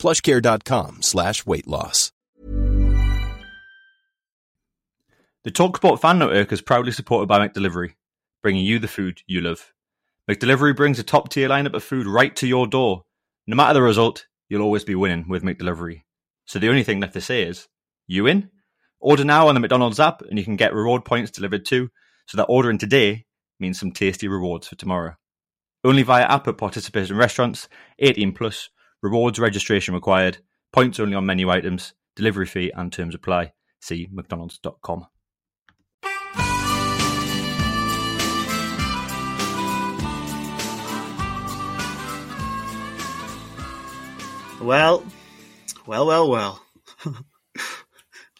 plushcare.com slash weight loss. The TalkSport fan network is proudly supported by McDelivery, bringing you the food you love. McDelivery brings a top tier lineup of food right to your door. No matter the result, you'll always be winning with McDelivery. So the only thing left to say is, you in? Order now on the McDonald's app and you can get reward points delivered too, so that ordering today means some tasty rewards for tomorrow. Only via app at participating restaurants, 18 plus, rewards registration required, points only on menu items, delivery fee and terms apply. See mcdonalds.com. Well, well, well, well.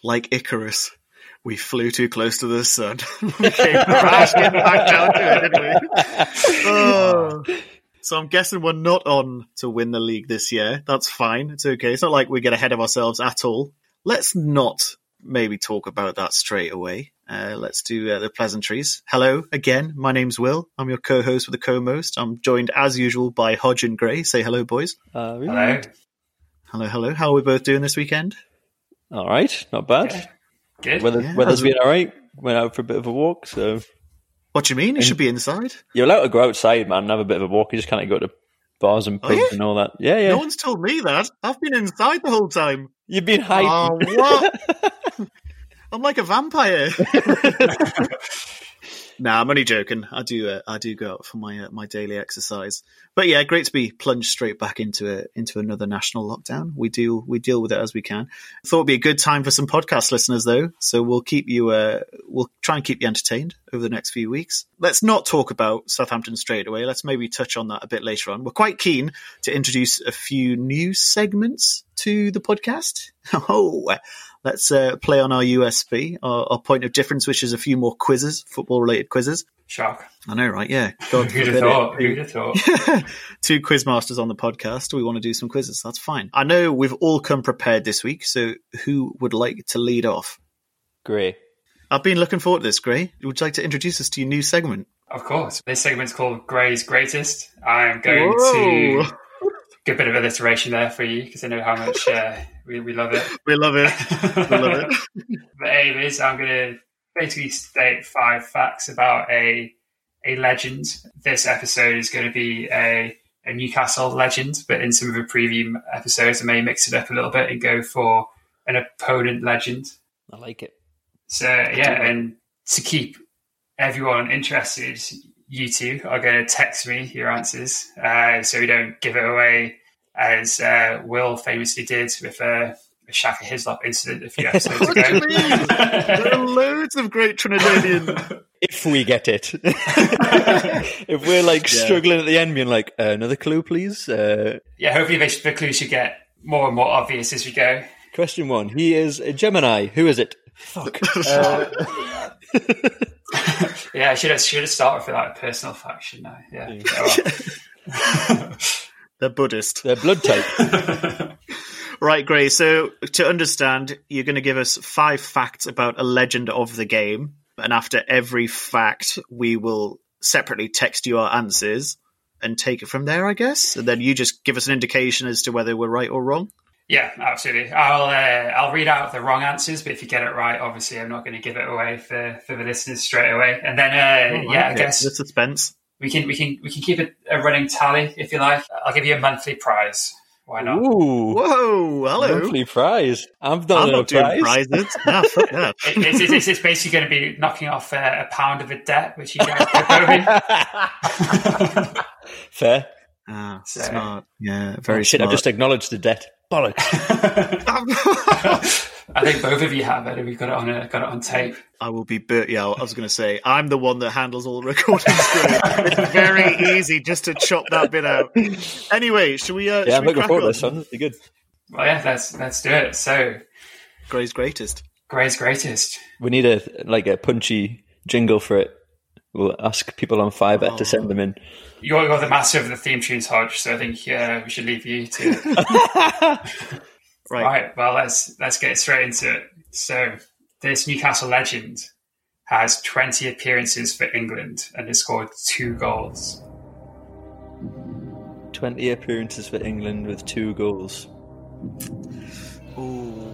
like Icarus, we flew too close to the sun. we came crashing back down to it, didn't we? Oh. So I'm guessing we're not on to win the league this year. That's fine. It's okay. It's not like we get ahead of ourselves at all. Let's not maybe talk about that straight away. Uh, let's do uh, the pleasantries. Hello again. My name's Will. I'm your co-host with the co-most. I'm joined as usual by Hodge and Gray. Say hello, boys. Uh, Hello. Hello, hello. How are we both doing this weekend? All right, not bad. Good. Weather, Yeah. weather's been all right. Went out for a bit of a walk, so What do you mean? It should be inside. you're allowed to go outside, man, and have a bit of a walk. You just can't go to bars and Oh, pubs yeah? and all that. Yeah, yeah. No one's told me that. I've been inside the whole time. You've been hiding. Oh, what? I'm like a vampire. nah, I'm only joking. I do. Uh, I do go out for my uh, my daily exercise. But yeah, great to be plunged straight back into a, into another national lockdown. We deal we deal with it as we can. Thought it'd be a good time for some podcast listeners though, so we'll keep you. Uh, we'll try and keep you entertained over the next few weeks. Let's not talk about Southampton straight away. Let's maybe touch on that a bit later on. We're quite keen to introduce a few new segments to the podcast. Oh, let's uh, play on our USP, our, our point of difference, which is a few more quizzes, football related quizzes. Shock. I know, right? Yeah. God Who'd have thought? Who'd have thought? Two quiz masters on the podcast. We want to do some quizzes. That's fine. I know we've all come prepared this week. So who would like to lead off? Gray. I've been looking forward to this, Gray. You would you like to introduce us to your new segment? Of course. This segment's called Gray's Greatest. I'm going Whoa. to give a bit of alliteration there for you because I know how much uh, we, we love it. We love it. We love it. the aim is I'm going to basically state five facts about a a legend. This episode is going to be a, a Newcastle legend, but in some of the preview episodes, I may mix it up a little bit and go for an opponent legend. I like it. So yeah, and to keep everyone interested, you two are going to text me your answers, uh, so we don't give it away, as uh, Will famously did with uh, a Shaka Hislop incident a few episodes What do ago. you mean? There are loads of great Trinidadian. If we get it. if we're like Yeah. struggling at the end, being like, uh, another clue, please. Uh, yeah, hopefully they, the clues should get more and more obvious as we go. question one. He is a Gemini. Who is it? Fuck. Uh, Yeah, I should have should have started with that personal fact, shouldn't I? Yeah. Oh, well. They're Buddhist. their blood type. Right, Gray. So to understand, you're going to give us five facts about a legend of the game, and after every fact, we will separately text you our answers and take it from there, I guess. And then you just give us an indication as to whether we're right or wrong. Yeah, absolutely. I'll uh, I'll read out the wrong answers, but if you get it right, obviously I'm not going to give it away for, for the listeners straight away. And then uh, yeah, I guess the suspense. We can we can we can keep it a running tally if you like. I'll give you a monthly prize. Why not? Ooh. Whoa, hello. Monthly prize. I'm not, I'm on not a doing prizes. nah, fuck that. It- it's, it's, it's basically going to be knocking off uh, a pound of a debt, which you guys are owing. Fair. Ah, So- smart. Yeah, Oh, very shit, I've just acknowledged the debt. Bollocks. I think both of you have it. We've got it on a, got it on tape. I will be bur- yeah. I was going to say I'm the one that handles all the recording. screw. it's very easy just to chop that bit out. Anyway, should we? Uh, yeah, should I'm looking forward to this one. It'll be good. Well, yeah, let's let's do it. So, Gray's greatest. Gray's greatest. We need a like a punchy jingle for it. We'll ask people on Fiverr to send them in. You're, you're the master of the theme tunes, Hodge. So I think uh, we should leave you to. Right. right. Well, let's let's get straight into it. So this Newcastle legend has 20 appearances for England and has scored two goals. Twenty appearances for England with two goals. Ooh.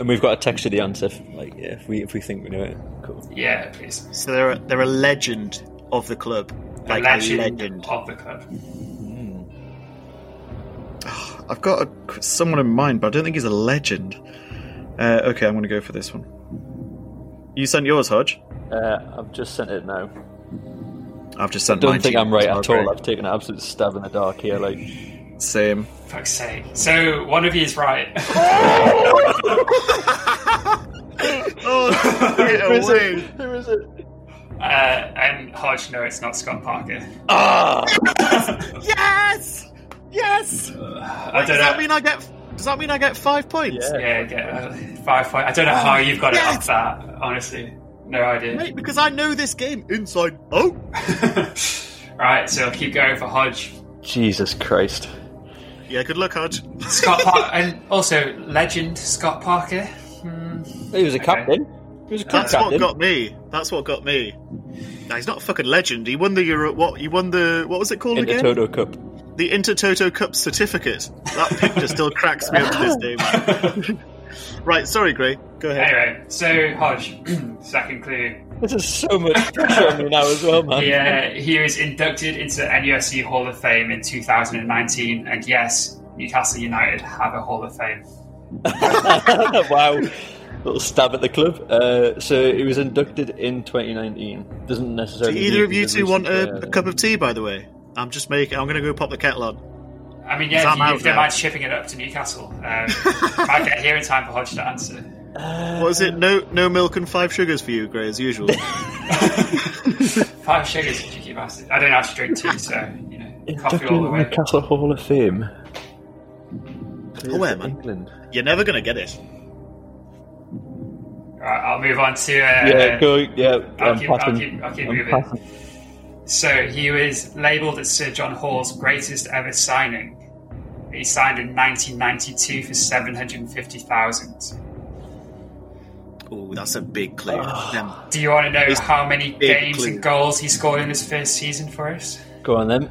And we've got to text you the answer. If, like, yeah, if we if we think we know it, cool. Yeah, please. So they're a, they're a legend of the club. Like a legend, a legend. of the club. I've got a, someone in mind, but I don't think he's a legend. Uh, okay, I'm going to go for this one. You sent yours, Hodge. Uh, I've just sent it now. I've just sent. It. I don't mine think to. I'm right at all. great. I've taken an absolute stab in the dark here. Like, Same. Fuck's sake. So one of you is right. Oh, get away. who is it? uh, and Hodge, no, it's not Scott Parker. Ah, Yes! Yes! I Does don't that know. mean I get? Does that mean I get five points? Yeah. Yeah, get uh, five point. I don't know how you've got it yes! off that. Honestly, no idea. Mate, because I know this game inside. Oh, right, so I'll keep going for Hodge. Jesus Christ! Yeah. Good luck, Hodge. Scott Parker, and also legend Scott Parker. Hmm. He was a Okay. captain. He was a club That's what got me. That's what got me. Nah, he's not a fucking legend. He won the Euro. What? He won the. What was it called in the again? Toto Cup. The Intertoto Cup certificate. That picture still cracks me up to this day, man. right, sorry, Gray. Go ahead. Anyway, so Hodge, second clue. This is so much pressure on me now as well, man. He, uh, he was inducted into NUFC Hall of Fame in 2019, and yes, Newcastle United have a Hall of Fame. wow. Little stab at the club. Uh, so he was inducted in 2019. Doesn't Do necessarily. either of you two want a, a cup of tea, by the way? I'm just making. I'm going to go pop the kettle on. I mean, yeah, I'm if you, if you don't mind shipping it up to Newcastle, um, might get here in time for Hodge to answer. What is it? No, no milk and five sugars for you, Gray, as usual. Five sugars, you keep asking. I don't actually drink tea, so, you know, coffee Inducted all the in way. the Castle Hall of Fame. Oh, where, man? England. You're never going to get it. Right, I'll move on to. Uh, Yeah, go. Yeah, I'll I'm keep- I'll keep- I'll keep I'm moving. passing. So he was labelled as Sir John Hall's greatest ever signing. He signed in 1992 for 750,000. Oh, that's a big clue. Them- Do you want to know It's how many games clue. and goals he scored in his first season for us? Go on then.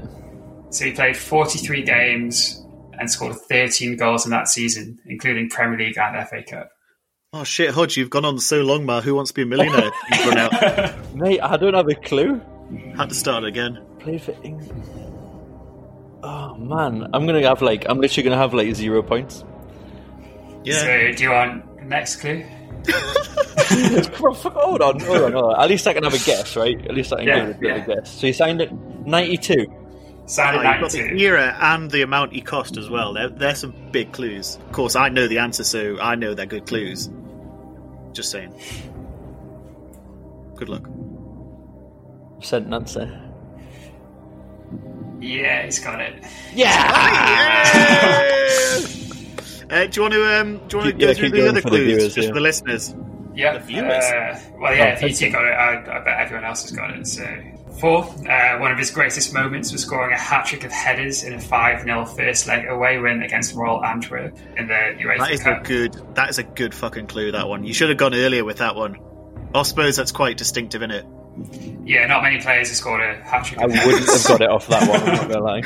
So he played 43 games and scored 13 goals in that season, including Premier League and FA Cup. Oh shit, Hodge, you've gone on so long, man. Who wants to be a millionaire? You've run out. Mate, I don't have a clue. Had to start again. Played for England. Oh man, I'm gonna have like I'm literally gonna have like zero points. Yeah. So do you want next clue? Come on, hold on, hold on, hold on. At least I can have a guess, right? At least I can Yeah, give a bit of a yeah. guess. So you signed it 92. Signed Oh, in you've got the era and the amount he cost as well. They're, they're some big clues. Of course, I know the answer, so I know they're good clues. Just saying. Good luck. Sent an answer. Yeah, he's got it. Uh, do you want to um, do you want to Keep- go yeah, through the going other for the clues viewers, just yeah. for the listeners? Yeah. The viewers. Uh, well, yeah, Oh, if you thank two got it, I, I bet everyone else has got it. So, four, uh, one of his greatest moments was scoring a hat trick of headers in a 5 0 first leg away win against Royal Antwerp in the UEFA That is a Cup. good. That is a good fucking clue. That one. You should have gone earlier with that one. I suppose that's quite distinctive, in it? Yeah, not many players have scored a hat trick I of wouldn't have got it off that one. I'm not gonna lie.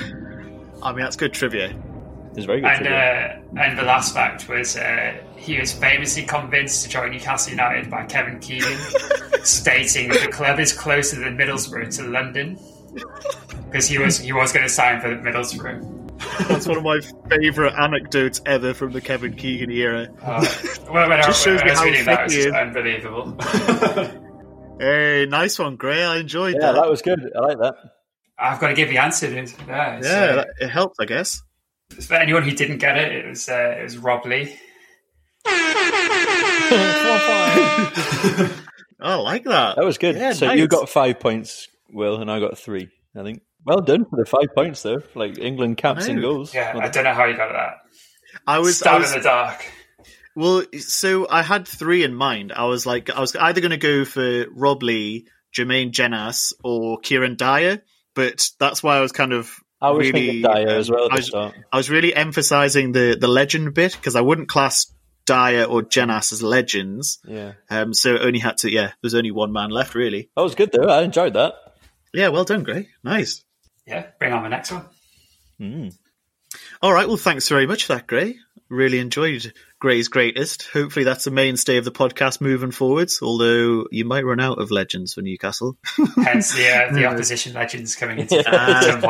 I mean, that's good trivia. It's very good. And, uh, and the last fact was uh, he was famously convinced to join Newcastle United by Kevin Keegan, stating that the club is closer than Middlesbrough to London because he was he was going to sign for Middlesbrough. That's one of my favourite anecdotes ever from the Kevin Keegan era. Uh, well, when, I, Just shows me I was how reading that, thick he is. unbelievable. Hey, nice one, Gray. I enjoyed yeah, that. that was good. I like that. I've got to give the answer, dude. Yeah, so- yeah, that, it helped, I guess. For anyone who didn't get it, it was uh, it was Rob Lee. Oh, I like that. That was good. Yeah, so nice. you got five points, Will, and I got three. I think. Well done for the five points, though. Like England caps and goals. Yeah, Well I don't know how you got that. I was, I was in the dark. well, so I had three in mind. I was like, I was either going to go for Rob Lee, Jermaine Jenas, or Kieran Dyer, but that's why I was kind of I was really, thinking Dyer um, as well I was. I was really emphasizing the the legend bit because I wouldn't class Dyer or Jenas as legends. Yeah, Um, so only had to, yeah, there's only one man left, really. that was good though. I enjoyed that. Yeah, well done, Gray. Nice. Yeah, bring on the next one. All right, well, thanks very much for that, Gray. Really enjoyed Gray's Greatest. Hopefully, that's the mainstay of the podcast moving forwards, although you might run out of legends for Newcastle. Hence the uh, the opposition legends coming into at some.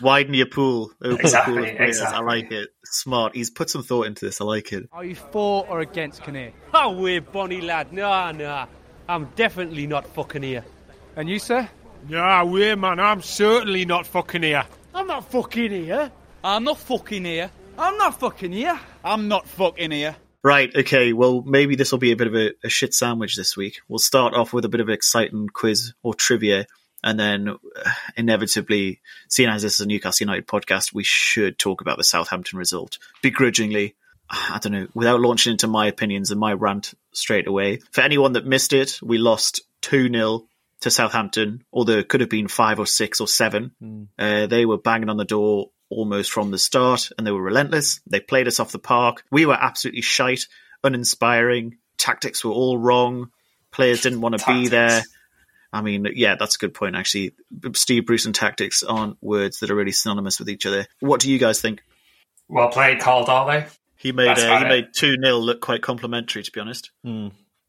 Widen your pool. Open Exactly, the pool exactly. I like it. Smart. He's put some thought into this. I like it. Are you for or against Kinnear? Oh, we're Bonnie lad. Nah, nah. I'm definitely not fucking here. And you, sir? Nah, we're man. I'm certainly not fucking here. I'm not fucking here. I'm not fucking here. I'm not fucking here. I'm not fucking here. Right, okay, well, maybe this will be a bit of a, a shit sandwich this week. We'll start off with a bit of exciting quiz or trivia, and then uh, inevitably, seeing as this is a Newcastle United podcast, we should talk about the Southampton result. Begrudgingly, I don't know, without launching into my opinions and my rant straight away. For anyone that missed it, we lost 2 0 to Southampton, although it could have been 5 or 6 or 7. Uh, they were banging on the door almost from the start, and they were relentless. They played us off the park. We were absolutely shite, uninspiring. Tactics were all wrong. Players didn't want to be there. I mean, yeah, that's a good point, actually. Steve Bruce and tactics aren't words that are really synonymous with each other. What do you guys think? Well played, Karl Darlow. He made uh, he it. made two 0 look quite complimentary, to be honest.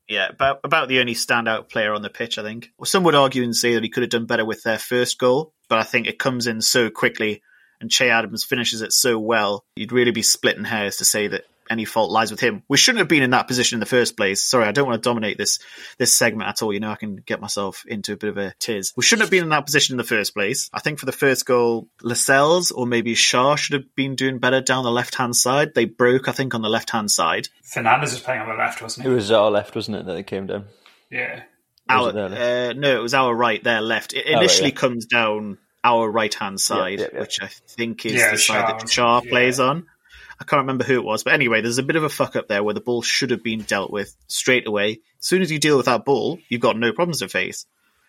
Yeah, about about the only standout player on the pitch, I think. Well, some would argue and say that he could have done better with their first goal, but I think it comes in so quickly, and Che Adams finishes it so well. You'd really be splitting hairs to say that any fault lies with him. We shouldn't have been in that position in the first place. Sorry, I don't want to dominate this this segment at all. You know, I can get myself into a bit of a tiz. We shouldn't have been in that position in the first place. I think for the first goal, Lascelles or maybe Schär should have been doing better down the left hand side. They broke, I think, on the left hand side. Fernandez was playing on the left, wasn't It he? was our left, wasn't it, that they came down? Yeah. Our, it uh, no, it was our right, their left. It right, initially yeah. comes down our right hand side, yeah, yeah. which I think is Yeah, the Schär side that Schär yeah. plays on. I can't remember who it was, but anyway, there's a bit of a fuck up there where the ball should have been dealt with straight away. As soon as you deal with that ball, you've got no problems to face.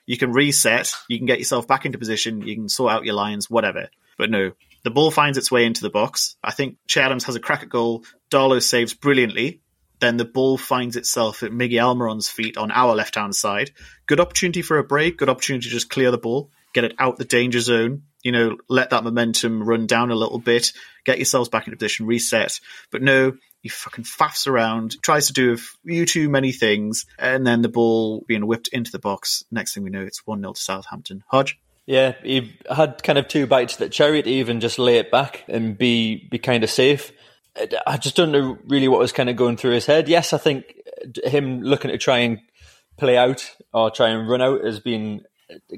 You can reset, you can get yourself back into position, you can sort out your lines, whatever. But no, the ball finds its way into the box. I think Che Adams has a crack at goal. Darlow saves brilliantly. Then the ball finds itself at Miguel Almiron's feet on our left hand side. Good opportunity for a break. Good opportunity to just clear the ball, get it out the danger zone. You know, let that momentum run down a little bit, get yourselves back into position, reset. But no, he fucking faffs around, tries to do a few too many things, and then the ball being whipped into the box. Next thing we know, it's 1 0 to Southampton. Hodge? Yeah, he had kind of two bites the cherry even just lay it back and be be kind of safe. I just don't know really what was kind of going through his head. Yes, I think him looking to try and play out or try and run out has been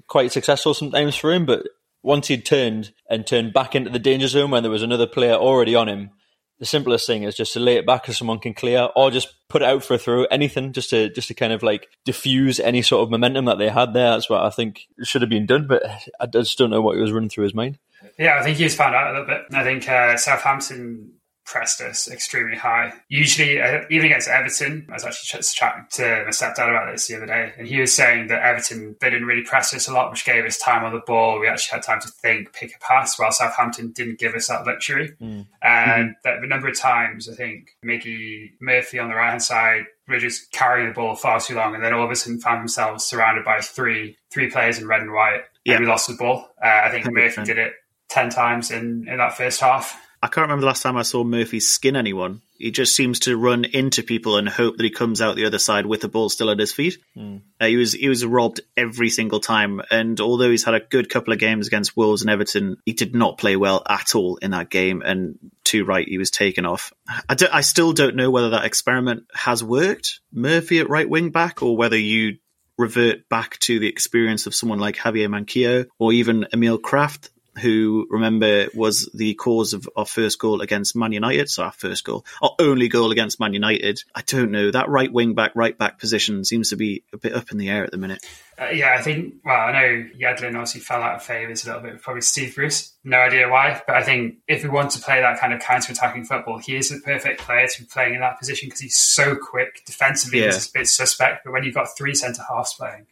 quite successful sometimes for him. But once he'd turned and turned back into the danger zone when there was another player already on him, the simplest thing is just to lay it back so someone can clear, or just put it out for a throw, anything, just to just to kind of like diffuse any sort of momentum that they had there. That's what I think should have been done, but I just don't know what he was running through his mind. Yeah, I think he was found out a little bit. I think uh, Southampton pressed us extremely high. Usually, uh, even against Everton, I was actually just chatting to my stepdad about this the other day, and he was saying that Everton they didn't really press us a lot, which gave us time on the ball. We actually had time to think, pick a pass, while Southampton didn't give us that luxury. And that a number of times, I think Mickey Murphy on the right hand side were just carrying the ball far too long, and then all of a sudden found themselves surrounded by three three players in red and white, Yeah. and we lost the ball. Uh, I think 100%. Murphy did it ten times in, in that first half. I can't remember the last time I saw Murphy skin anyone. He just seems to run into people and hope that he comes out the other side with the ball still at his feet. Uh, he was he was robbed every single time, and although he's had a good couple of games against Wolves and Everton, he did not play well at all in that game. And too right, he was taken off. I, don't- I still don't know whether that experiment has worked, Murphy at right wing back, or whether you revert back to the experience of someone like Javier Manquillo or even Emil Krafth who remember was the cause of our first goal against Man United. So our first goal, our only goal against Man United. I don't know. That right wing back, right back position seems to be a bit up in the air at the minute. Uh, yeah, I think, well, I know Yedlin obviously fell out of favour a little bit, probably Steve Bruce. No idea why, but I think if we want to play that kind of counter attacking football, he is the perfect player to be playing in that position because he's so quick. Defensively, Yeah. he's a bit suspect, but when you've got three centre halves playing,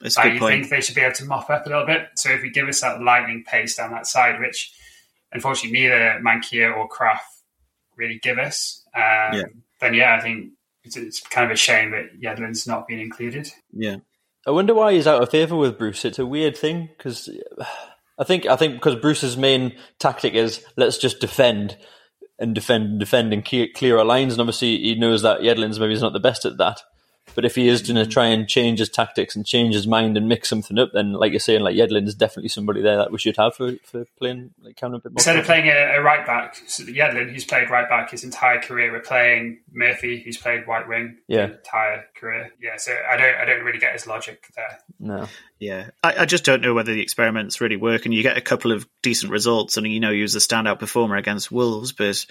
That's a like, good you point. think they should be able to mop up a little bit. So if we give us that lightning pace down that side, which unfortunately neither Manquillo or Krafth really give us, um, Yeah. then yeah, I think it's, it's kind of a shame that Yedlin's not been included. Yeah. I wonder why he's out of favour with Bruce. It's a weird thing because I think I think because Bruce's main tactic is let's just defend and defend and defend and clear, clear our lines, and obviously he knows that Yedlin's maybe is not the best at that. But if he is going to try and change his tactics and change his mind and mix something up, then like you're saying, like Yedlin is definitely somebody there that we should have for, for playing like counter a bit more. Instead of playing a, a right back, so Yedlin, who's played right back his entire career, we're playing Murphy, who's played right wing Yeah. entire career. Yeah, so I don't, I don't really get his logic there. no, Yeah, I, I just don't know whether the experiments really work. And you get a couple of decent results, and you know, he was a standout performer against Wolves, but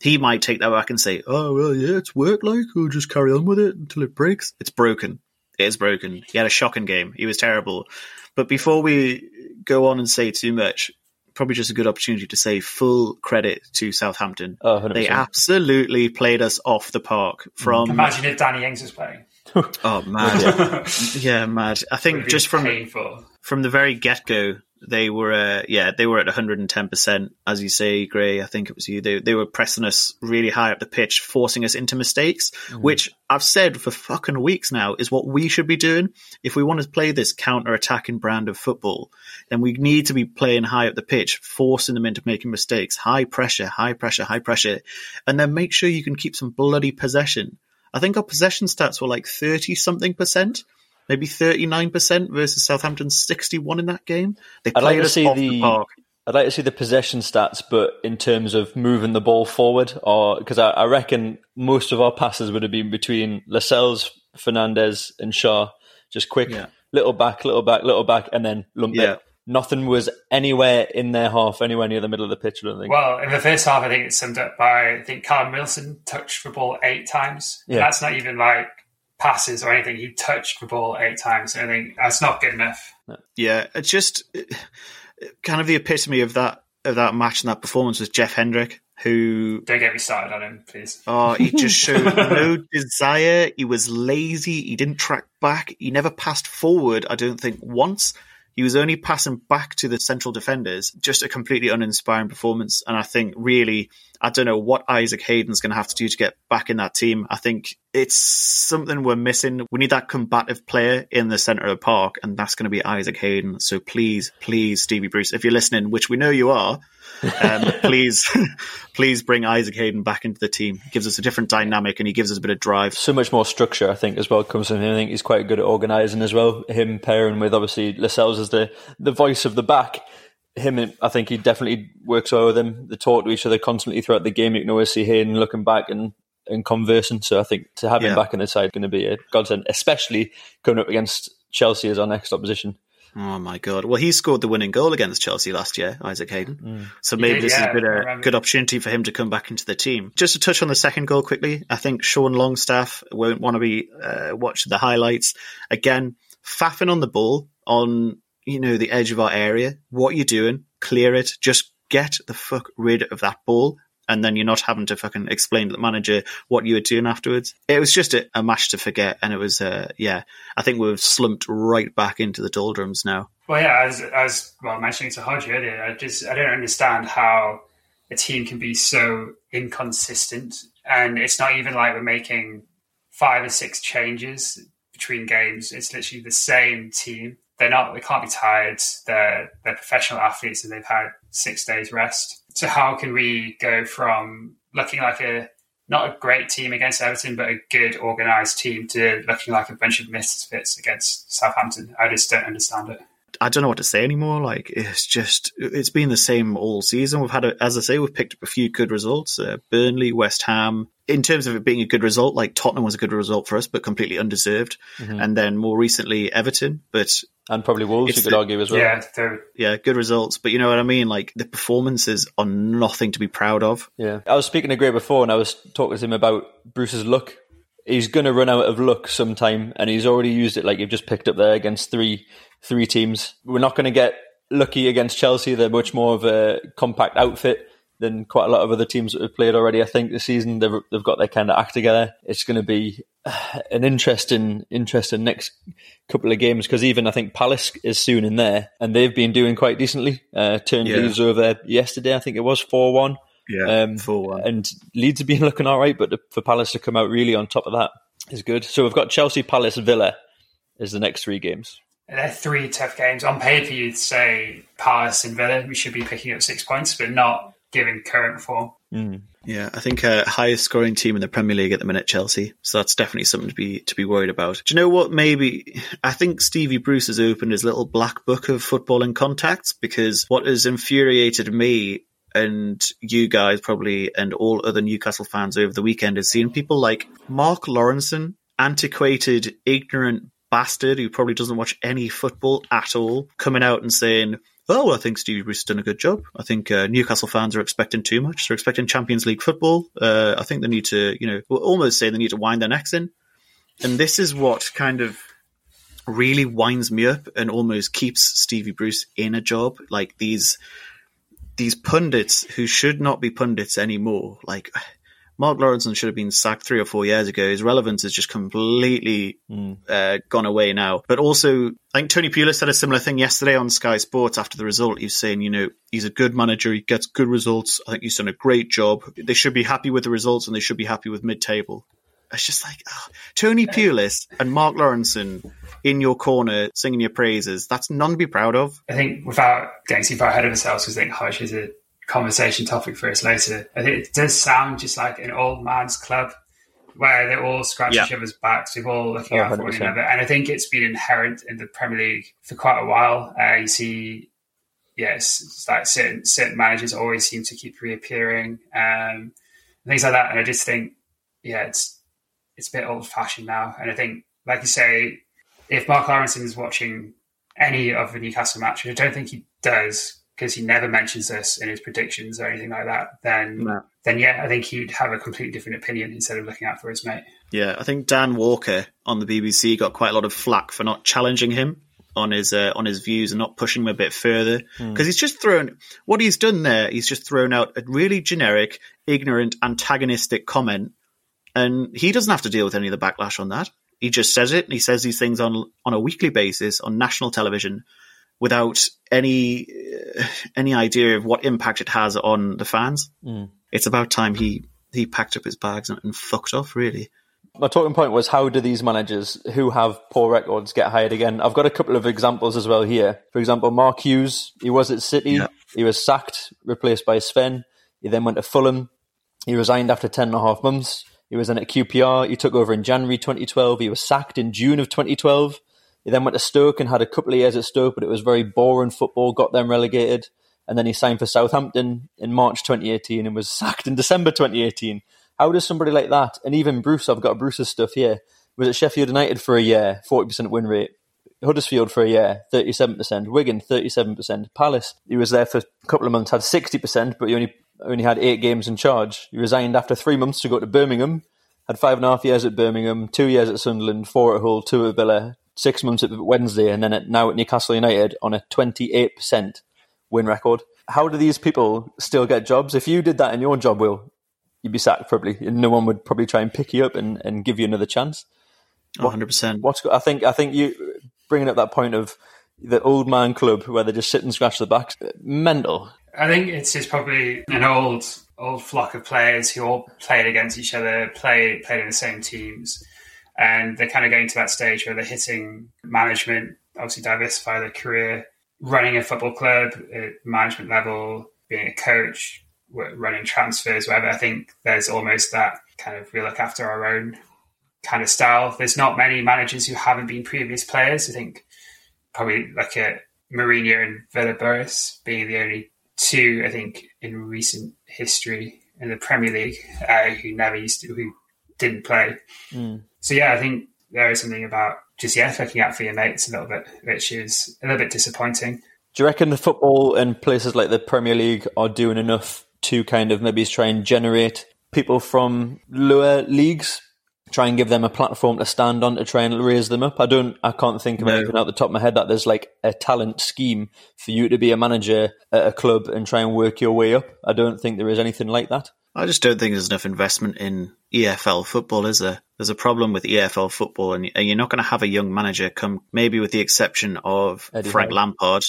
he might take that back and say, "Oh well, yeah, it's worked. Like, we'll just carry on with it until it breaks." It's broken. It is broken. He had a shocking game. He was terrible. But before we go on and say too much, probably just a good opportunity to say full credit to Southampton. oh, 100%. They absolutely played us off the park from. Imagine if Danny Ings was playing. Oh, mad. yeah, mad. I think just from painful. from the very get go, they were uh, yeah they were at 110 percent as you say, Gray. I think it was you. They they were pressing us really high up the pitch, forcing us into mistakes, which I've said for fucking weeks now is what we should be doing if we want to play this counter attacking brand of football. Then we need to be playing high up the pitch, forcing them into making mistakes, high pressure, high pressure, high pressure, and then make sure you can keep some bloody possession. I think our possession stats were like 30 something percent maybe 39% versus Southampton's 61 in that game. They I'd like played to us see off the- the park. I'd like to see the possession stats, but in terms of moving the ball forward, or because I, I reckon most of our passes would have been between Lascelles, Fernandez, and Schär, just quick, Yeah. little back, little back, little back, and then lump Yeah. it. Nothing was anywhere in their half, anywhere near the middle of the pitch. I don't think. Well, in the first half, I think it's summed up by I think Callum Wilson touched the ball eight times. Yeah. That's not even like passes or anything. He touched the ball eight times. I think that's not good enough. Yeah, it's just kind of the epitome of that of that match and that performance was Jeff Hendrick, who Don't get me started on him, please. oh, he just showed no desire. He was lazy. He didn't track back. He never passed forward. I don't think once. He was only passing back to the central defenders. Just a completely uninspiring performance. And I think really, I don't know what Isaac Hayden's going to have to do to get back in that team. I think it's something we're missing. We need that combative player in the centre of the park, and that's going to be Isaac Hayden. So please, please, Stevie Bruce, if you're listening, which we know you are, um, please, please bring Isaac Hayden back into the team. He gives us a different dynamic and he gives us a bit of drive. so much more structure, I think, as well comes from him. I think he's quite good at organising as well. Him pairing with obviously Lascelles as the the voice of the back. Him, I think he definitely works well with him. They talk to each other constantly throughout the game. You can always see Hayden looking back and and conversing. So I think to have Yeah. him back in the side is going to be a godsend, especially coming up against Chelsea as our next opposition. Oh my god! Well, he scored the winning goal against Chelsea last year, Isaac Hayden. So maybe did, this yeah, has been I a remember. good opportunity for him to come back into the team. Just to touch on the second goal quickly, I think Sean Longstaff won't want to be uh, watching the highlights again. Faffing on the ball on you know the edge of our area. What you doing? Clear it. Just get the fuck rid of that ball. And then you're not having to fucking explain to the manager what you were doing afterwards. It was just a, a match to forget, and it was, uh, yeah. I think we've slumped right back into the doldrums now. Well, yeah, as as well mentioning to Hodge earlier, I just I don't understand how a team can be so inconsistent, and it's not even like we're making five or six changes between games. It's literally the same team. They're not. They can't be tired. They're they're professional athletes, and they've had six days rest. So how can we go from looking like a not a great team against Everton, but a good organised team to looking like a bunch of misfits against Southampton? I just don't understand it. I don't know what to say anymore. Like it's just it's been the same all season. We've had, a, as I say, we've picked up a few good results. Uh, Burnley, West Ham. In terms of it being a good result, like Tottenham was a good result for us, but completely undeserved. Mm-hmm. And then more recently, Everton. But and probably Wolves, you could the- argue as well. Yeah, they're- yeah, good results. But you know what I mean? Like the performances are nothing to be proud of. Yeah. I was speaking to Gray before and I was talking to him about Bruce's luck. He's going to run out of luck sometime and he's already used it like you've just picked up there against three three teams. We're not going to get lucky against Chelsea. They're much more of a compact outfit than quite a lot of other teams that have played already. I think this season they've they've got their kind of act together. It's going to be an interesting interesting next couple of games because even I think Palace is soon in there and they've been doing quite decently. Uh, turned Yeah. Leeds over yesterday. I think it was four one. Yeah, Um, for one. and Leeds have been looking all right, but for Palace to come out really on top of that is good. So we've got Chelsea, Palace, Villa is the next three games. they're three tough games. On paper, you'd say Palace and Villa, we should be picking up six points, but not given current form. Yeah, I think uh, highest scoring team in the Premier League at the minute, Chelsea. So that's definitely something to be to be worried about. Do you know what? Maybe I think Stevie Bruce has opened his little black book of footballing contacts because what has infuriated me and you guys probably and all other Newcastle fans over the weekend is seen people like Mark Lawrenson, antiquated, ignorant bastard who probably doesn't watch any football at all, coming out and saying, Oh, I think Stevie Bruce has done a good job. I think uh, Newcastle fans are expecting too much. They're expecting Champions League football. Uh, I think they need to, you know, almost say they need to wind their necks in. And this is what kind of really winds me up and almost keeps Stevie Bruce in a job. Like these these pundits who should not be pundits anymore. Like Mark Lawrenson should have been sacked three or four years ago. His relevance has just completely uh, gone away now. But also, I think Tony Pulis said a similar thing yesterday on Sky Sports after the result. He was saying, you know, he's a good manager. He gets good results. I think he's done a great job. They should be happy with the results and they should be happy with mid-table. It's just like ah, Tony Pulis and Mark Lawrenson in your corner singing your praises. That's none to be proud of. I think without getting too far ahead of ourselves, because I think Hodge is a conversation topic for us later. I think it does sound just like an old man's club where they all scratch Yeah. each other's backs. We've all looking Oh, out for one another, and I think it's been inherent in the Premier League for quite a while. Uh, you see, yes, it's like certain certain managers always seem to keep reappearing, um, and things like that. And I just think, yeah, it's it's a bit old fashioned now. And I think, like you say, if Mark Lawrenson is watching any of the Newcastle matches, I don't think he does because he never mentions this in his predictions or anything like that. Then, No. then yeah, I think he'd have a completely different opinion instead of looking out for his mate. Yeah, I think Dan Walker on the BBC got quite a lot of flack for not challenging him on his uh, on his views and not pushing him a bit further because he's just thrown what he's done there. He's just thrown out a really generic, ignorant, antagonistic comment, and he doesn't have to deal with any of the backlash on that. He just says it, and he says these things on on a weekly basis on national television without any uh, any idea of what impact it has on the fans. It's about time he he packed up his bags and, and fucked off. Really. My talking point was how do these managers who have poor records get hired again? I've got a couple of examples as well here. For example, Mark Hughes, he was at City, Yeah. he was sacked, replaced by Sven. He then went to Fulham. He resigned after 10 and a half months. He was then at QPR. He took over in January 2012. He was sacked in June of 2012. He then went to Stoke and had a couple of years at Stoke, but it was very boring football, got them relegated. And then he signed for Southampton in March 2018 and was sacked in December 2018. How does somebody like that, and even Bruce, I've got Bruce's stuff here, was at Sheffield United for a year, 40% win rate. Huddersfield for a year, 37%. Wigan, 37%. Palace, he was there for a couple of months, had 60%, but he only, only had eight games in charge. He resigned after three months to go to Birmingham, had five and a half years at Birmingham, two years at Sunderland, four at Hull, two at Villa, six months at Wednesday, and then at, now at Newcastle United on a 28% win record. How do these people still get jobs? If you did that in your job, Will, you'd be sacked probably, and no one would probably try and pick you up and, and give you another chance. One hundred percent. What's I think I think you bringing up that point of the old man club where they just sit and scratch the backs, mental. I think it's just probably an old old flock of players who all played against each other, play played in the same teams, and they're kind of getting to that stage where they're hitting management, obviously diversify their career, running a football club at management level, being a coach, running transfers, whatever. I think there's almost that kind of we look after our own kind of style. There's not many managers who haven't been previous players. I think probably like at Mourinho and Villas-Boas being the only two, I think, in recent history in the Premier League uh, who never used to, who didn't play. Mm. So yeah, I think there is something about just yeah looking out for your mates a little bit, which is a little bit disappointing. Do you reckon the football and places like the Premier League are doing enough to kind of maybe try and generate people from lower leagues, try and give them a platform to stand on to try and raise them up? I don't, I can't think of No. anything out the top of my head that there's like a talent scheme for you to be a manager at a club and try and work your way up. I don't think there is anything like that. I just don't think there's enough investment in EFL football, is there? There's a problem with EFL football, and and you're not going to have a young manager come, maybe with the exception of Eddie Frank Howe. Lampard.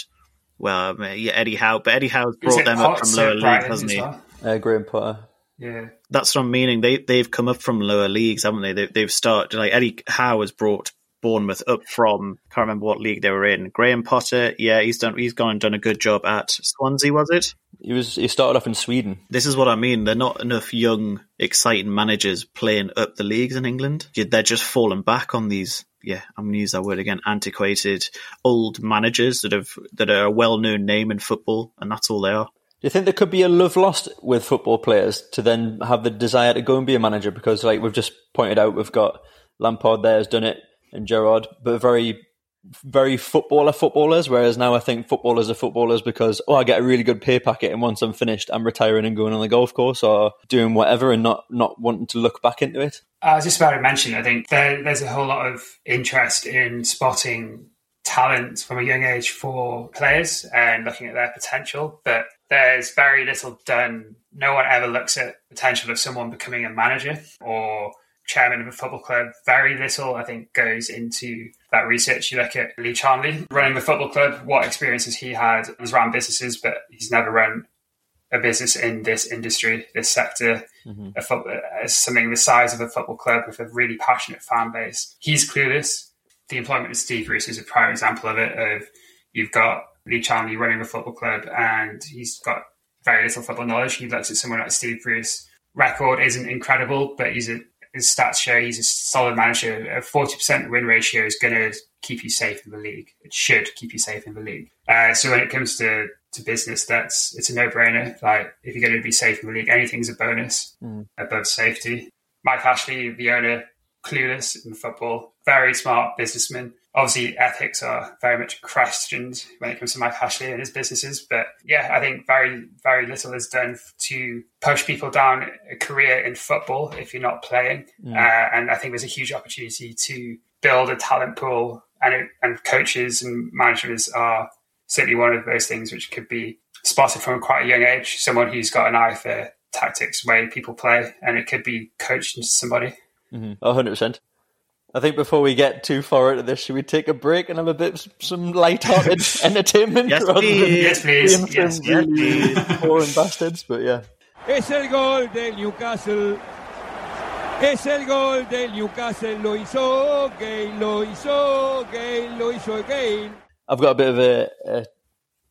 Well, yeah, Eddie Howe, but Eddie Howe's brought it them up from lower league, hasn't he? well? Uh, Graham Potter. Yeah. That's what I'm meaning. They they've come up from lower leagues, haven't they? they they've started like Eddie Howe has brought Bournemouth up from can't remember what league they were in. Graham Potter, yeah, he's done he's gone and done a good job at Swansea, was it? He was, he started off in Sweden. This is what I mean. There are not enough young, exciting managers playing up the leagues in England. They're just falling back on these. Yeah, I'm going to use that word again. Antiquated, old managers that have that are a well-known name in football, and that's all they are. Do you think there could be a love lost with football players to then have the desire to go and be a manager? Because, like we've just pointed out, we've got Lampard there has done it and Gerrard, but very, very footballer footballers. Whereas now I think footballers are footballers because, oh, I get a really good pay packet and once I'm finished, I'm retiring and going on the golf course or doing whatever and not, not wanting to look back into it. I was just about to mention, I think there, there's a whole lot of interest in spotting talent from a young age for players and looking at their potential, but there's very little done. No one ever looks at potential of someone becoming a manager or chairman of a football club. Very little, I think, goes into that research. You look at Lee Charnley running the football club, what experiences he had. He's run businesses, but he's never run a business in this industry, this sector, mm-hmm. a football, as something the size of a football club with a really passionate fan base. He's clueless. The employment of Steve Bruce is a prime example of it. Of you've got Lee Charnley running a football club, and he's got very little football knowledge. He looks at someone like Steve Bruce. Record isn't incredible, but he's a his stats show he's a solid manager. A forty percent win ratio is going to keep you safe in the league. It should keep you safe in the league. Uh, so when it comes to to business, that's it's a no brainer. Like if you're going to be safe in the league, anything's a bonus above safety. Mike Ashley, the owner, clueless in football, very smart businessman. Obviously, ethics are very much questioned when it comes to Mike Ashley and his businesses. But yeah, I think very, very little is done to push people down a career in football if you're not playing. Uh, and I think there's a huge opportunity to build a talent pool, and it, and coaches and managers are certainly one of those things which could be spotted from quite a young age. Someone who's got an eye for tactics, way people play, and it could be coached into somebody. A hundred percent. I think before we get too far into this, should we take a break and have a bit some light-hearted entertainment Yes, rather please. than Yes, please. Yes, yes, really please. boring bastards? But yeah, Es el gol del Newcastle. Es el gol del Newcastle. Lo hizo Gale, lo hizo Gale, lo hizo Gale. I've got a bit of a, a,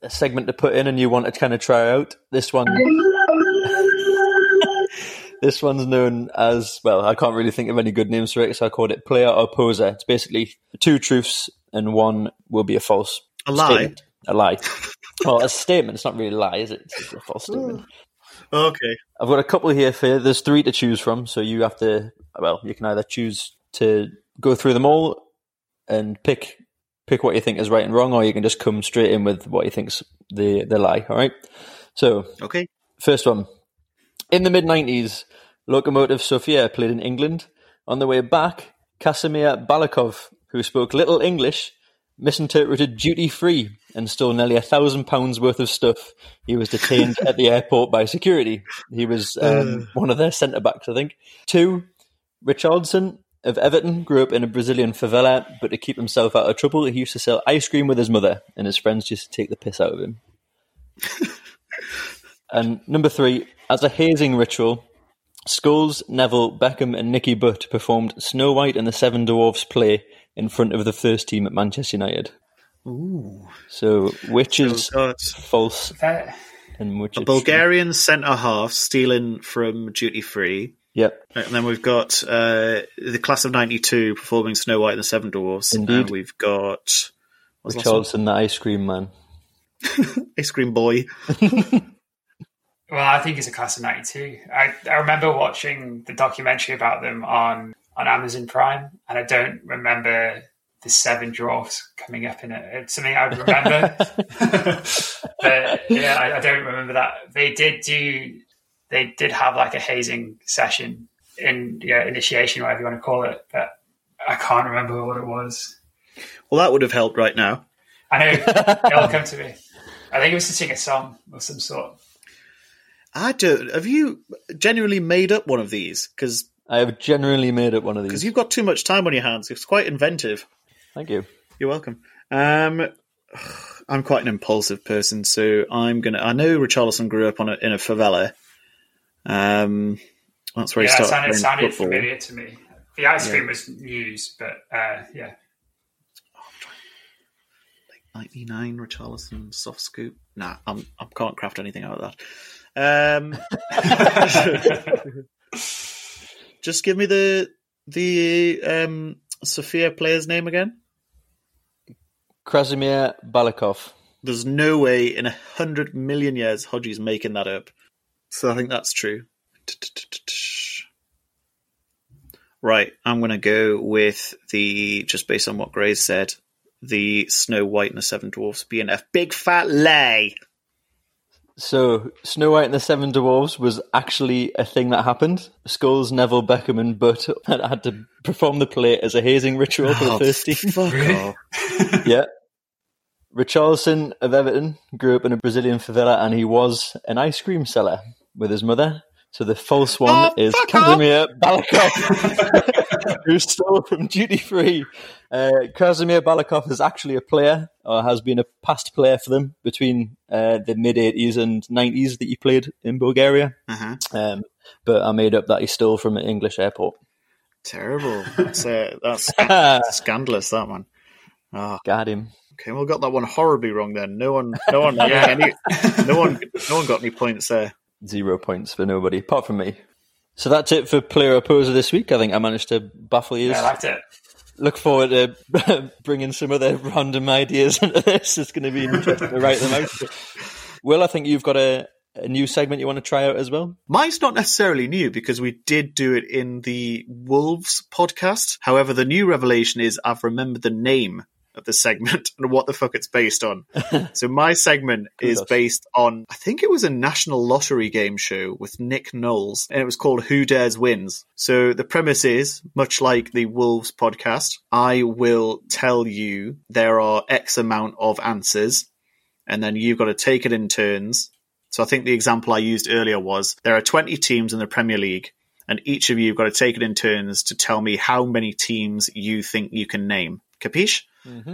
a segment to put in, and you want to kind of try out this one. This one's known as well. I can't really think of any good names for it, so I called it player or poser. It's basically two truths and one will be a false A lie? statement. A lie. well, a statement. It's not really a lie, is it? It's a false statement. Oh, okay. I've got a couple here for you. There's three to choose from, so you have to. Well, you can either choose to go through them all and pick pick what you think is right and wrong, or you can just come straight in with what you think's the the lie. All right. So Okay. first one. In the mid '90s, Lokomotiv Sofia played in England. On the way back, Kasimir Balakov, who spoke little English, misinterpreted duty free and stole nearly a thousand pounds worth of stuff. He was detained at the airport by security. He was um, one of their centre backs, I think. Two, Richarlison of Everton grew up in a Brazilian favela, but to keep himself out of trouble, he used to sell ice cream with his mother, and his friends used to take the piss out of him. and number three, as a hazing ritual, Scholes, Neville, Beckham, and Nicky Butt performed Snow White and the Seven Dwarfs play in front of the first team at Manchester United. Ooh. So, which is we've false That, and which a is Bulgarian centre half stealing from duty free. Yep. And then we've got uh, the class of '92 performing Snow White and the Seven Dwarfs. Indeed. And we've got What was the last one? Richarlison, the ice cream man. Ice cream boy. Well, I think it's a class of '92. I, I remember watching the documentary about them on on Amazon Prime, and I don't remember the seven dwarfs coming up in it. It's something I remember, but yeah, I, I don't remember that. They did do, they did have like a hazing session in yeah, initiation, whatever you want to call it, but I can't remember what it was. Well, that would have helped right now. I know it'll come to me. I think it was to sing a song of some sort. I don't. Have you genuinely made up one of these? Because I have genuinely made up one of these. Because you've got too much time on your hands. It's quite inventive. Thank you. You're welcome. Um, I'm quite an impulsive person, so I'm gonna. I know Richarlison grew up on a, in a favela. Um, that's where yeah, he it started sounded, it sounded football. familiar to me. The ice cream was news, but uh, yeah. 99 Richarlison soft scoop. Nah, I'm, I can't craft anything out of that. Um, just give me the the um, Sophia player's name again. Krasimir Balakov. There's no way in a hundred million years Hodgie's making that up. So I think that's true. Right, I'm going to go with the just based on what Grace said, the Snow White and the Seven Dwarfs BNF big fat lay. So, Snow White and the Seven Dwarfs was actually a thing that happened. Scholes, Neville, Beckham, and Butt had to perform the play as a hazing ritual for the Oh, first team. fuck off. yeah. Richarlison of Everton grew up in a Brazilian favela and he was an ice cream seller with his mother. So the false one Oh, is fuck Krasimir Balakov, who stole from duty free. Uh, Krasimir Balakov is actually a player, or has been a past player for them between uh, the mid 80s and 90s that he played in Bulgaria. Uh-huh. Um, but I made up that he stole from an English airport. Terrible. That's uh, that's scandalous. That one. Oh, Got him. okay, well, got that one horribly wrong. Then no one, no one, any, no one, no one got any points there. Zero points for nobody, apart from me. So that's it for player opposer this week. I think I managed to baffle you. Yeah, I liked it. Look forward to bringing some other random ideas into this. It's going to be interesting to write them out. Will, I think you've got a, a new segment you want to try out as well. Mine's not necessarily new because we did do it in the Wolves podcast. However, the new revelation is I've remembered the name of the segment and what the fuck it's based on. so my segment is based on, I think it was a national lottery game show with Nick Knowles and it was called Who Dares Wins. So the premise is, much like the Wolves podcast, I will tell you there are X amount of answers and then you've got to take it in turns. So I think the example I used earlier was there are 20 teams in the Premier League, and each of you have got to take it in turns to tell me how many teams you think you can name. Capiche?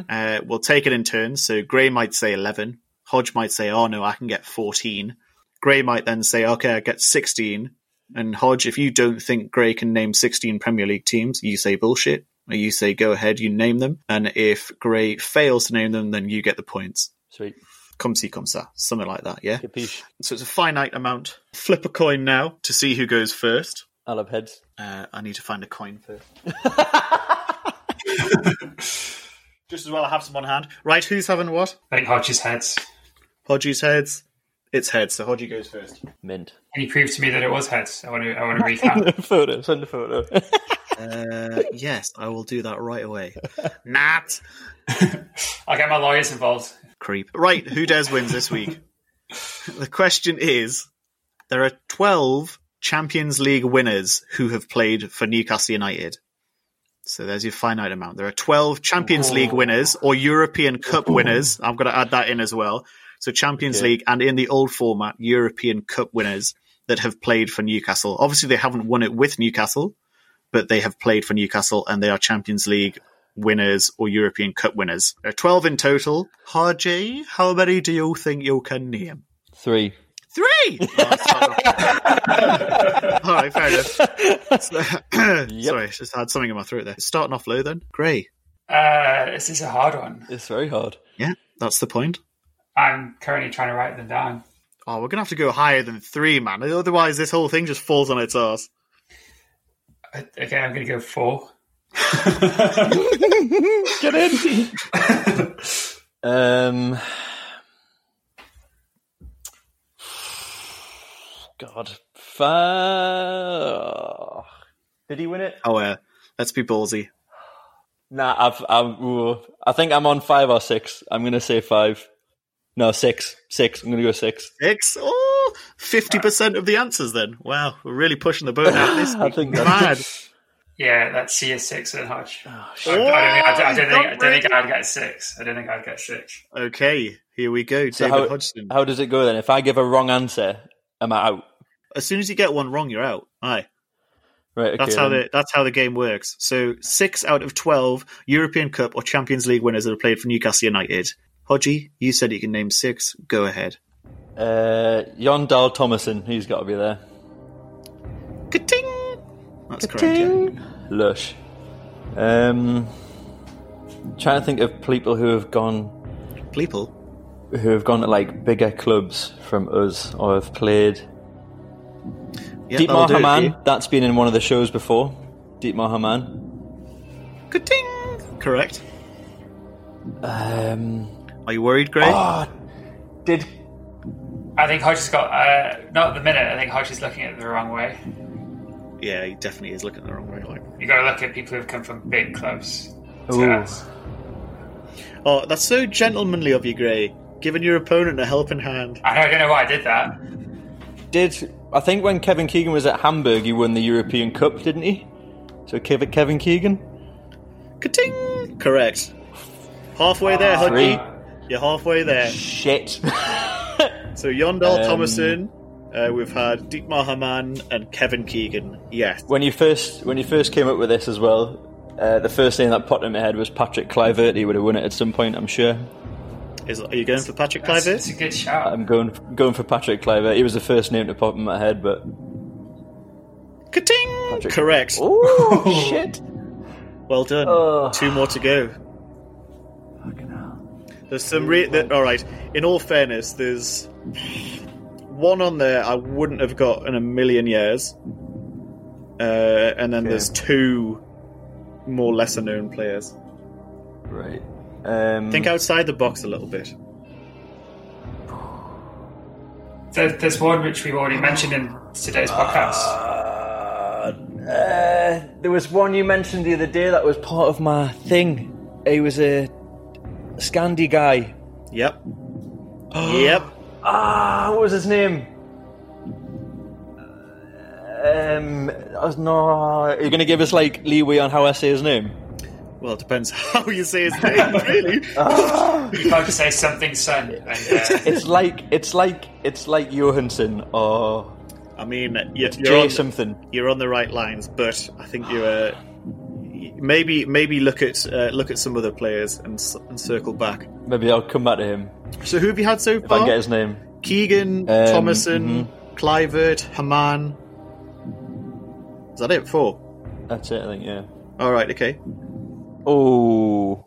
Uh, we'll take it in turns. So Gray might say 11. Hodge might say, oh no, I can get 14. Gray might then say, okay, I get 16. And Hodge, if you don't think Gray can name 16 Premier League teams, you say bullshit. Or you say, go ahead, you name them. And if Gray fails to name them, then you get the points. Sweet. Come see, come ça. Something like that, yeah? Capiche. So it's a finite amount. Flip a coin now to see who goes first. I love heads. Uh, I need to find a coin first. Just as well I have some on hand. Right, who's having what? I think Hodges heads. Hodgie's heads. It's heads, so Hodgie goes first. Mint. Can you prove to me that it was heads? I want to. I want to recap. photo. Send a photo. Uh, yes, I will do that right away. Nat! I'll get my lawyers involved. Creep. Right, who dares wins this week? The question is there are 12 Champions League winners who have played for Newcastle United. So there's your finite amount. There are 12 Champions League winners or European Cup winners. I've got to add that in as well. So Champions Okay. League and in the old format, European Cup winners that have played for Newcastle. Obviously, they haven't won it with Newcastle, but they have played for Newcastle and they are Champions League winners or European Cup winners. There are 12 in total. Harjay, how many do you think you can name? Three. Three! All right, fair enough. Sorry, just had something in my throat there. Starting off low then. Gray. Uh, this is a hard one. It's very hard. Yeah, that's the point. I'm currently trying to write them down. Oh, we're going to have to go higher than three, man. Otherwise, this whole thing just falls on its ass. Uh, Okay, I'm going to go four. Get in. Um, God, fuck. Did he win it? Oh, uh, let's be ballsy. Nah, I've, I'm, ooh, I think I'm on five or six. I'm gonna say five. No, six. Six. I'm gonna go six. Six? Oh, 50% of the answers then. Wow, we're really pushing the boat out this I week. think Mad. Oh, Yeah, let's see a six then, Hodge. I, I Oh, don't think, I, don't, I, don't think, I don't think I'd get six. I don't think I'd get six. Okay, here we go. So David how, Hodgson. how does it go then? If I give a wrong answer, am I out? As soon as you get one wrong, you're out. Aye. Right. Okay. That's how then. the that's how the game works. So six out of twelve European Cup or Champions League winners that have played for Newcastle United. Hodgie, you said you can name six. Go ahead. Uh, Jon Dahl Tomasson. He's got to be there. Ka-ting! That's correct. Yeah. Lush. Um, trying to think of people who have gone People. who have gone to like bigger clubs from us or have played. Yeah, Dietmar that'll do it for Hamann. you. That's been in one of the shows before. Deep Hamann. Ka-ting! Correct. Um, Are you worried, Gray? oh, did I think Hodge has got, uh, not at the minute, I think Hodge is looking at it the wrong way. Yeah, he definitely is looking at the wrong way. Like, you got to look at people who've come from big clubs. to Ooh. us. oh, that's so gentlemanly of you, Gray. Giving your opponent a helping hand. I, know, I don't know why I did that. did I think when Kevin Keegan was at Hamburg, he won the European Cup, didn't he? So Kevin Kevin Keegan. Ka-ting! Correct. Halfway there, Ah. You're halfway there. Shit. So Jon Dahl Um, Tomasson, uh, we've had Dietmar Hamann and Kevin Keegan. Yes. when you first when you first came up with this as well, uh, the first name that popped in my head was Patrick Kluivert. He would have won it at some point, I'm sure. Is, are you going for Patrick That's, that's Kluivert? a good shout. I'm going going for Patrick Kluivert. He was the first name to pop in my head, but Ka-ting! Patrick- Correct. oh shit! Well done. Ugh. Two more to go. There's some re- that, all right. In all fairness, there's one on there I wouldn't have got in a million years, uh, and then Okay. there's two more lesser known players. Right. Um, Think outside the box a little bit. There, there's one which we've already mentioned in today's podcast. Uh, there was one you mentioned the other day that was part of my thing. He was a Scandi guy. Yep. yep. Ah, what was his name? Um, I was no. Are you going to give us like leeway on how I say his name? Well, it depends how you say his name, really. You can't just say something, son. And, uh, It's like it's like it's like Johansson or I mean, you're, you're, Jay on, something. you're on the right lines, but I think you uh, maybe maybe look at uh, look at some other players and, and circle back. Maybe I'll come back to him So who have you had so if I get his name. Keegan, Um, Tomasson, Kluivert, Hamann. Is that it? Four. That's it, I think. Yeah. All right. Okay. Oh,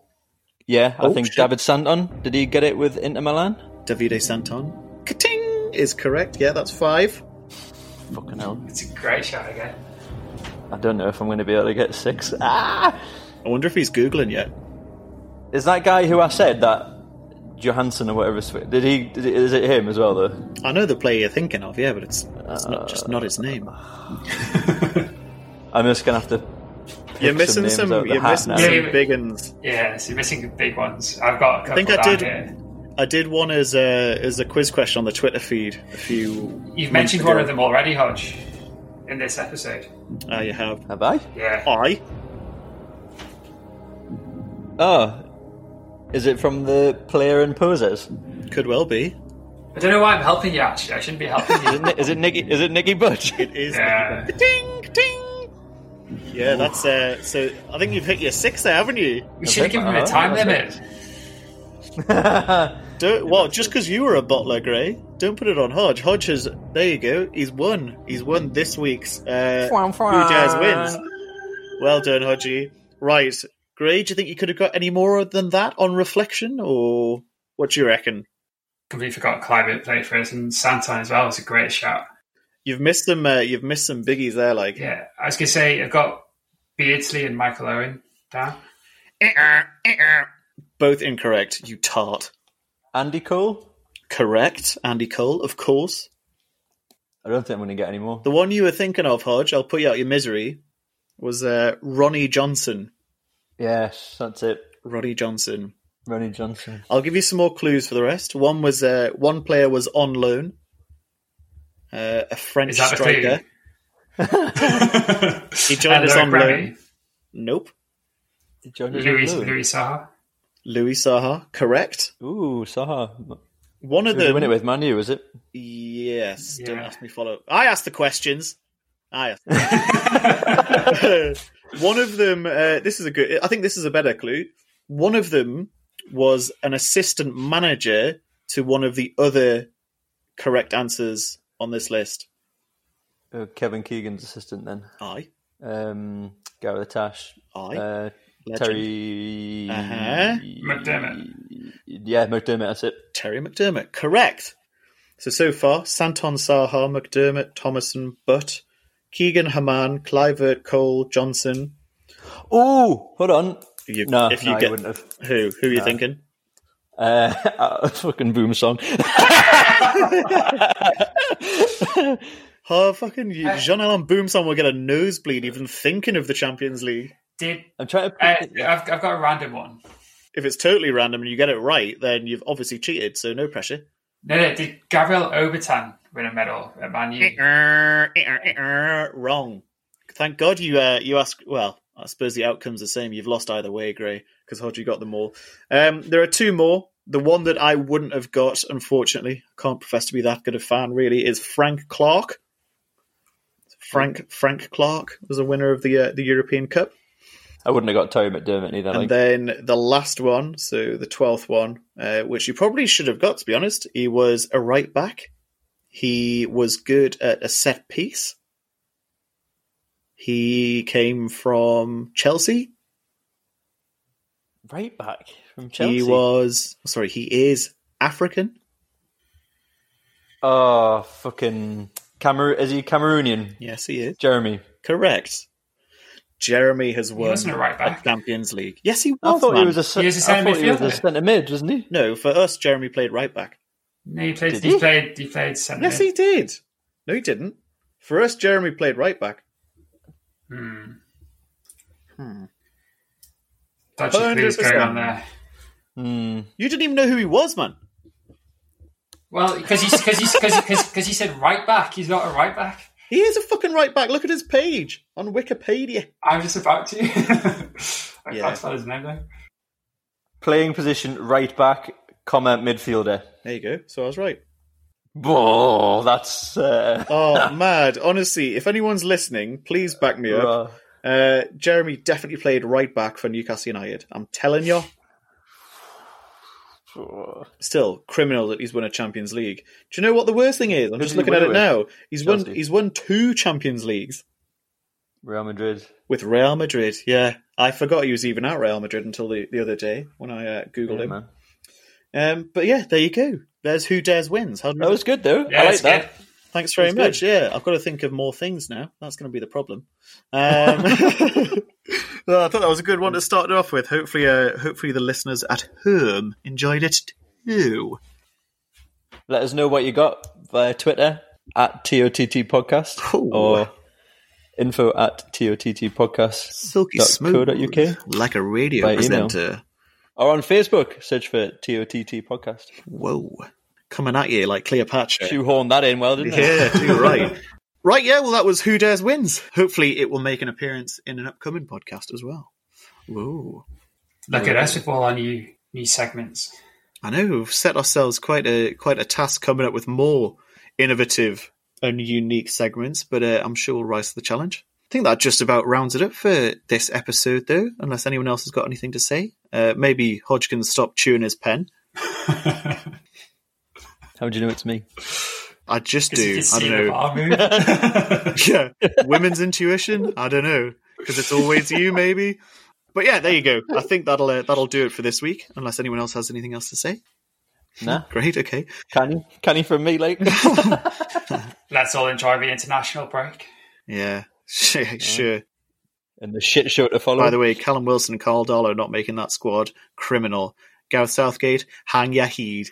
yeah. I Oh, think shit. David Santon. Did he get it with Inter Milan? Davide Santon. Kating is correct. Yeah, that's five. Fucking hell. it's a great shot again. I don't know if I'm going to be able to get six. Ah! I wonder if he's googling yet. Is that guy who I said that Johansson or whatever? his- Did he? Did it, is it him as well? Though. I know the player you're thinking of. Yeah, but it's it's not just not his name. I'm just going to have to. You're missing names some. You're missing now. some Yeah, big ones. Yeah, so you're missing big ones. I've got a couple I think I did. here. I did one as a as a quiz question on the Twitter feed a few. You've mentioned ago. one of them already, Hodge, in this episode. Ah, you have. Have I? Yeah. I. Oh, is it from the player and poses? Could well be. I don't know why I'm helping you, actually. I shouldn't be helping Is you. it, Ni- is it Nicky? Is it Nicky Butt? It is. Yeah. Ding ding. Yeah, that's uh. So I think you've hit your six there, haven't you? We should have given him a Oh, time that's limit. Don't what? Just because you were a butler, Gray, don't put it on Hodge. Hodge has. There you go. He's won. He's won this week's uh, Who Dares wins. Well done, Hodgie. Right, Gray. Do you think you could have got any more than that on reflection, or what do you reckon? Completely forgot Kluivert played for us, and Santon as well was a great shout. You've missed some. Uh, you've missed some biggies there. Like Yeah, I was going to say, I've got Beardsley and Michael Owen down. Both incorrect, you tart. Andy Cole. Correct, Andy Cole, of course. I don't think I'm going to get any more. The one you were thinking of, Hodge, I'll put you out your misery, was uh, Ronny Johnsen. Yes, that's it. Ronny Johnsen. Ronny Johnsen. I'll give you some more clues for the rest. One was uh, one player was on loan. Uh, a French Is that the striker. He joined us on Grammy. loan. Nope. Johnny Louis, Louis. Louis Saha. Louis Saha. Correct. Ooh, Saha. One of Did you them. win it with Manu, was it? Yes. Don't ask me follow. I asked the questions. I asked. One of them. Uh, this is a good. I think this is a better clue. One of them was an assistant manager to one of the other correct answers on this list. Uh, Kevin Keegan's assistant then. Aye. Um, Gareth Tash. Aye. Uh, Terry. Uh-huh. McDermott. Yeah, McDermott, that's it. Terry McDermott. Correct. So, so far, Santon Saha, McDermott, Tomasson, Butt, Keegan Hamann, Kluivert, Cole, Johnsen. Oh, hold on. You, No, if you no, I get wouldn't have. who, who are you thinking? Uh, a fucking Boumsong. Oh, fucking Jean Alain Boumsong will get a nosebleed even thinking of the Champions League. Did I'm trying to. uh, Put, I've, I've got a random one. If it's totally random and you get it right, then you've obviously cheated, so no pressure. No, no. Did Gabriel Obertan win a medal at Man U? Wrong. Thank God you uh, you asked. Well, I suppose the outcome's the same. You've lost either way, Gray, because Hodgie got them all. Um, there are two more. The one that I wouldn't have got, unfortunately, I can't profess to be that good a fan. Really, is Frank Clark. Frank Frank Clark was a winner of the uh, the European Cup. I wouldn't have got Terry McDermott either. And Like, then the last one, so the twelfth one, uh, which you probably should have got to be honest. He was a right back. He was good at a set piece. He came from Chelsea. right back from Chelsea. He was sorry, he is African. Oh, fucking Cameroon. Is he Cameroonian? Yes, he is. Geremi. Correct. Geremi has won wasn't a right back. Champions League. Yes, he was. I thought man. he was a. ce- He was a I centre thought he was a midfielder. centre mid, wasn't he? No, for us, Geremi played right back. No, he played. Did he? he? played. He played centre. Yes, mid. he did. No, he didn't. For us, Geremi played right back. Hmm. Hmm. Dodgy clues going on there. Hmm. You didn't even know who he was, man. Well, because he because he because he said right back. He's not a right back. He is a fucking right back. Look at his page on Wikipedia. I'm just about to. I Yeah. can't spell his name though. Playing position right back, comma midfielder. There you go. So I was right. Oh, that's. Uh, Oh, mad. Honestly, if anyone's listening, please back me up. Uh, Geremi definitely played right back for Newcastle United. I'm telling you. Still, criminal that he's won a Champions League. Do you know what the worst thing is? I'm Who just did he looking at it it with? now. He's won. Chelsea. He's won two Champions Leagues Real Madrid. with Real Madrid. Yeah, I forgot he was even at Real Madrid until the, the other day when I uh, googled Yeah, him. man. Um, but yeah, there you go. There's who dares wins. How That was good though. Yeah, I like that. good. Thanks very That's much. Yeah, I've got to think of more things now. That's going to be the problem. Um, well, I thought that was a good one to start off with. Hopefully, uh, hopefully the listeners at home enjoyed it too. Let us know what you got via Twitter at TOTT Podcast Ooh. or info at TOTT Podcast Silky smooth, co dot UK. like a radio By email. presenter. or on Facebook. Search for TOTT Podcast. Whoa, coming at you like Cleopatra. Shoehorn that in well, didn't I? Yeah, too right. Right, yeah, well, that was Who Dares Wins. Hopefully, it will make an appearance in an upcoming podcast as well. Whoa. Look at us with all our new new segments. I know we've set ourselves quite a quite a task coming up with more innovative and unique segments, but uh, I'm sure we'll rise to the challenge. I think that just about rounds it up for this episode, though. Unless anyone else has got anything to say, uh, maybe Hodge stopped chewing his pen. How do you know it's me? I just do. I don't know. yeah, women's intuition. I don't know because it's always you, maybe. But yeah, there you go. I think that'll uh, that'll do it for this week. Unless anyone else has anything else to say. Nah. Great. Okay. Canny? Canny from me, like? Let's all enjoy the international break. Yeah. Sure. sure. And the shit show to follow. By the way, Callum Wilson and Karl Darlow not making that squad criminal. Gareth Southgate, hang Yahid.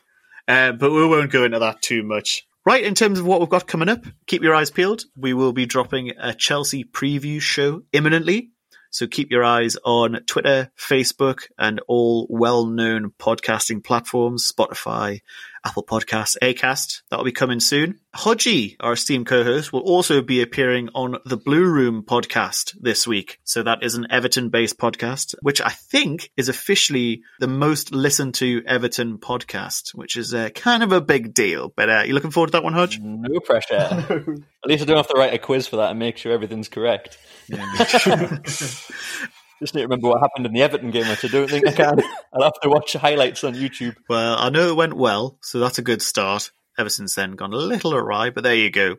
Uh, but we won't go into that too much. Right, in terms of what we've got coming up, keep your eyes peeled. We will be dropping a Chelsea preview show imminently. So keep your eyes on Twitter, Facebook, and all well known podcasting platforms Spotify, Apple Podcasts, Acast. That'll be coming soon. Hodgie, our esteemed co host, will also be appearing on the Blue Room podcast this week. So that is an Everton based podcast, which I think is officially the most listened to Everton podcast, which is uh, kind of a big deal. But uh, you looking forward to that one, Hodge? No pressure. At least I don't have to write a quiz for that and make sure everything's correct. Just need to remember what happened in the Everton game, which I don't think I can. I'll have to watch the highlights on YouTube. Well, I know it went well, so that's a good start. Ever since then, gone a little awry, but there you go.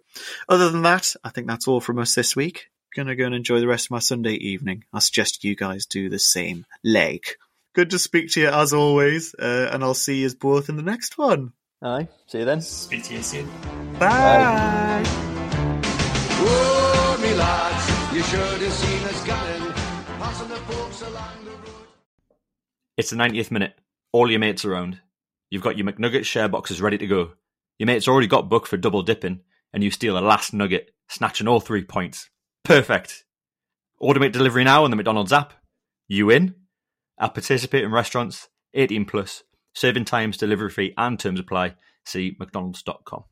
Other than that, I think that's all from us this week. Gonna go and enjoy the rest of my Sunday evening. I suggest you guys do the same. Leg. Good to speak to you as always, uh, and I'll see you both in the next one. Aye, see you then. Speak to you soon. Bye. Oh, me lads, you should have seen us gunning, It's the 90th minute. All your mates around. You've got your McNugget share boxes ready to go. Your mate's already got booked for double dipping, and you steal a last nugget, snatching all three points. Perfect. Automate delivery now on the McDonald's app. You in? At participating restaurants, 18 plus, serving times, delivery fee, and terms apply. See McDonald's.com.